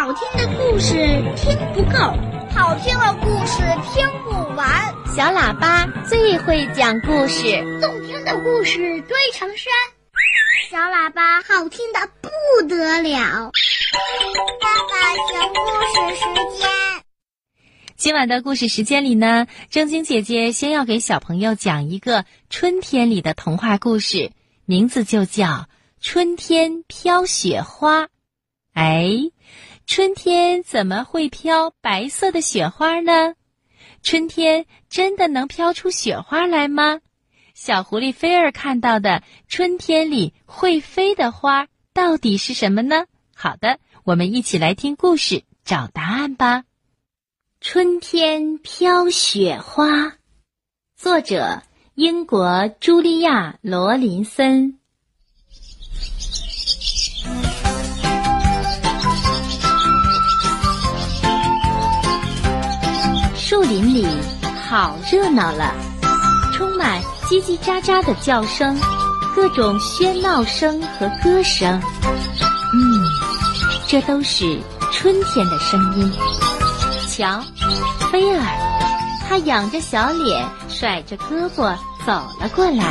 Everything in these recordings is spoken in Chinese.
好听的故事听不够，好听的故事听不完。小喇叭最会讲故事，动听的故事堆成山。小喇叭好听的不得了。爸爸讲故事时间。今晚的故事时间里呢，正晶姐姐先要给小朋友讲一个春天里的童话故事，名字就叫《春天飘雪花》。哎，春天怎么会飘白色的雪花呢？春天真的能飘出雪花来吗？小狐狸菲儿看到的春天里会飞的花到底是什么呢？好的，我们一起来听故事，找答案吧。春天飘雪花，作者英国茱莉亚·罗林森。树林里好热闹了，充满叽叽喳喳的叫声，各种喧闹声和歌声。嗯，这都是春天的声音。瞧，菲儿，他仰着小脸，甩着胳膊走了过来。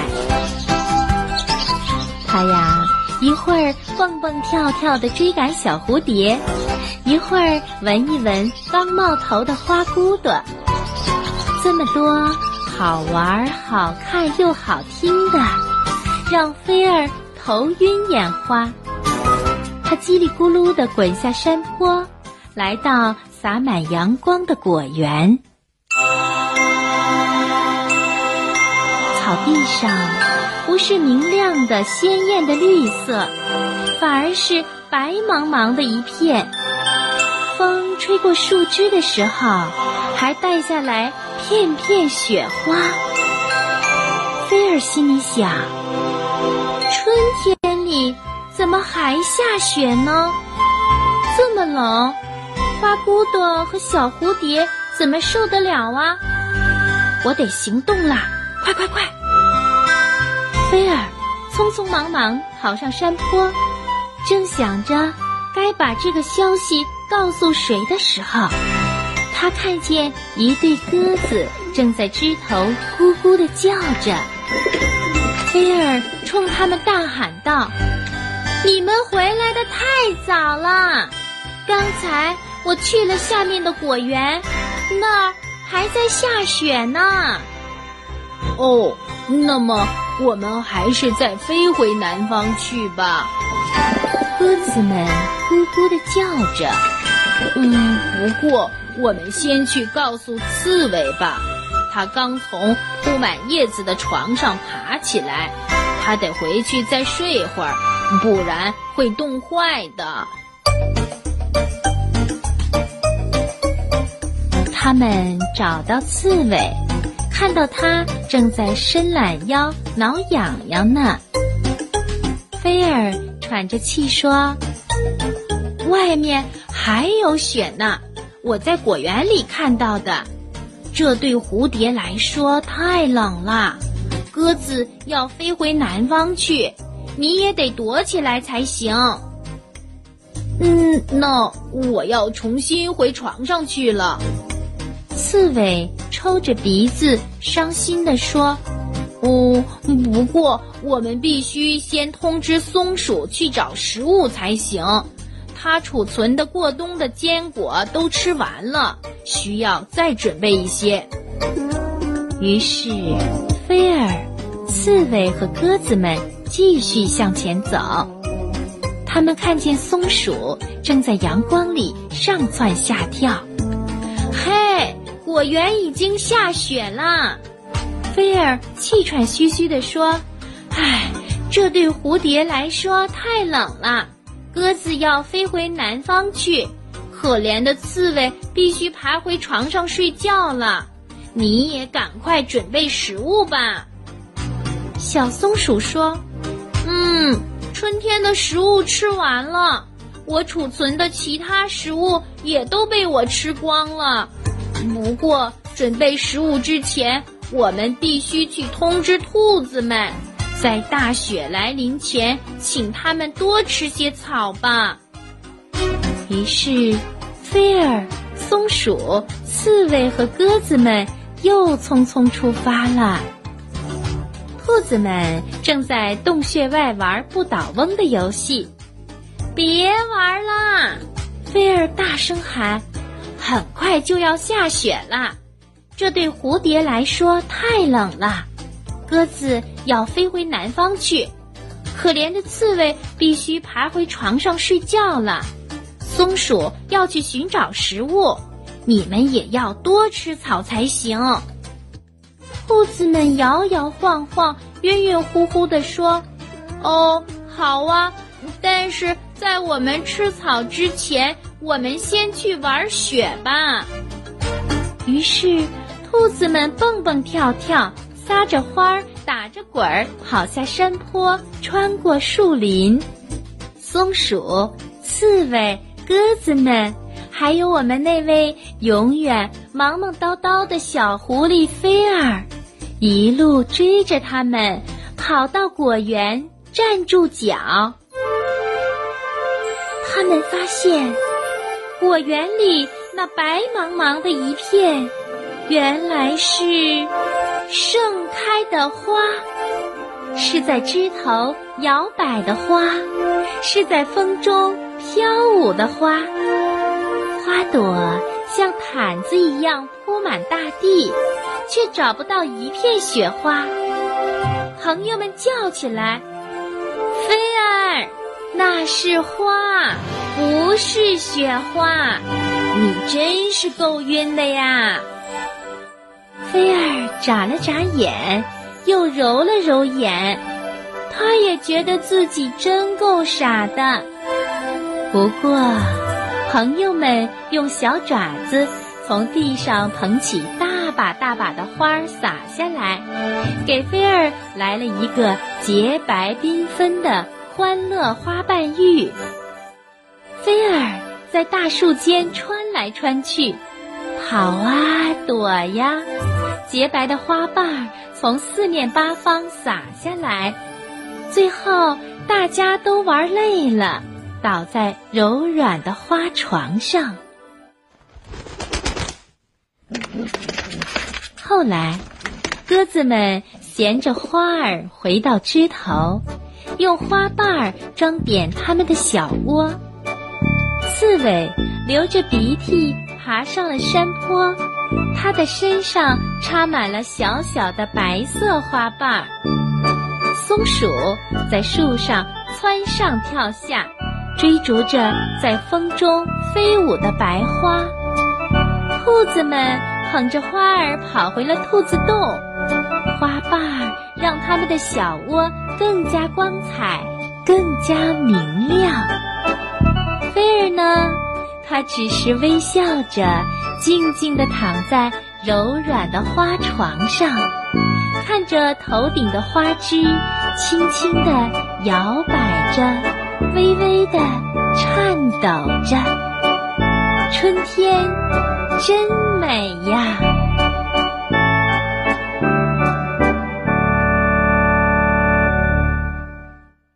他呀，一会儿蹦蹦跳跳地追赶小蝴蝶。一会儿闻一闻刚冒头的花骨朵，这么多好玩、好看又好听的，让菲儿头晕眼花。他叽里咕噜地滚下山坡，来到洒满阳光的果园。草地上不是明亮的、鲜艳的绿色，反而是白茫茫的一片。吹过树枝的时候，还带下来片片雪花。菲儿心里想：春天里怎么还下雪呢？这么冷，花骨朵和小蝴蝶怎么受得了啊？我得行动啦！快快快！菲儿匆匆忙忙跑上山坡，正想着该把这个消息。告诉谁的时候，他看见一对鸽子正在枝头咕咕地叫着。菲儿冲他们大喊道：“你们回来的太早了！刚才我去了下面的果园，那儿还在下雪呢。”哦，那么我们还是再飞回南方去吧。鸽子们咕咕地叫着。嗯，不过我们先去告诉刺猬吧。它刚从铺满叶子的床上爬起来，它得回去再睡会儿，不然会冻坏的。他们找到刺猬，看到它正在伸懒腰挠痒痒呢。菲儿喘着气说：“外面。”还有雪呢，我在果园里看到的。这对蝴蝶来说太冷了，鸽子要飞回南方去，你也得躲起来才行。嗯，那我要重新回床上去了。刺猬抽着鼻子，伤心地说：“哦，不过我们必须先通知松鼠去找食物才行。”它储存的过冬的坚果都吃完了，需要再准备一些。于是，菲儿、刺猬和鸽子们继续向前走。他们看见松鼠正在阳光里上蹿下跳。嘿，果园已经下雪了！菲儿气喘吁吁地说：“唉，这对蝴蝶来说太冷了。”鸽子要飞回南方去，可怜的刺猬必须爬回床上睡觉了。你也赶快准备食物吧。小松鼠说：“嗯，春天的食物吃完了，我储存的其他食物也都被我吃光了。不过，准备食物之前，我们必须去通知兔子们。”在大雪来临前，请他们多吃些草吧。于是，菲儿、松鼠、刺猬和鸽子们又匆匆出发了。兔子们正在洞穴外玩不倒翁的游戏，别玩啦！菲儿大声喊：“很快就要下雪了，这对蝴蝶来说太冷了。”鸽子要飞回南方去，可怜的刺猬必须爬回床上睡觉了。松鼠要去寻找食物，你们也要多吃草才行。兔子们摇摇晃晃、晕晕乎乎地说：“哦，好啊，但是在我们吃草之前，我们先去玩雪吧。”于是，兔子们蹦蹦跳跳。撒着花儿，打着滚儿，跑下山坡，穿过树林。松鼠、刺猬、鸽子们，还有我们那位永远忙忙叨叨的小狐狸菲儿，一路追着他们，跑到果园，站住脚。他们发现，果园里那白茫茫的一片，原来是。圣开的花，是在枝头摇摆的花，是在风中飘舞的花。花朵像毯子一样铺满大地，却找不到一片雪花。朋友们叫起来：“菲儿，那是花，不是雪花！你真是够晕的呀！”菲儿眨了眨眼，又揉了揉眼，他也觉得自己真够傻的。不过，朋友们用小爪子从地上捧起大把大把的花儿撒下来，给菲儿来了一个洁白缤纷的欢乐花瓣浴。菲儿在大树间穿来穿去，跑啊躲呀。洁白的花瓣从四面八方洒下来，最后大家都玩累了，倒在柔软的花床上。后来，鸽子们衔着花儿回到枝头，用花瓣儿装点它们的小窝。刺猬流着鼻涕爬上了山坡。它的身上插满了小小的白色花瓣儿。松鼠在树上蹿上跳下，追逐着在风中飞舞的白花。兔子们捧着花儿跑回了兔子洞，花瓣儿让它们的小窝更加光彩，更加明亮。菲儿呢？他只是微笑着。静静地躺在柔软的花床上，看着头顶的花枝轻轻地摇摆着，微微地颤抖着。春天真美呀！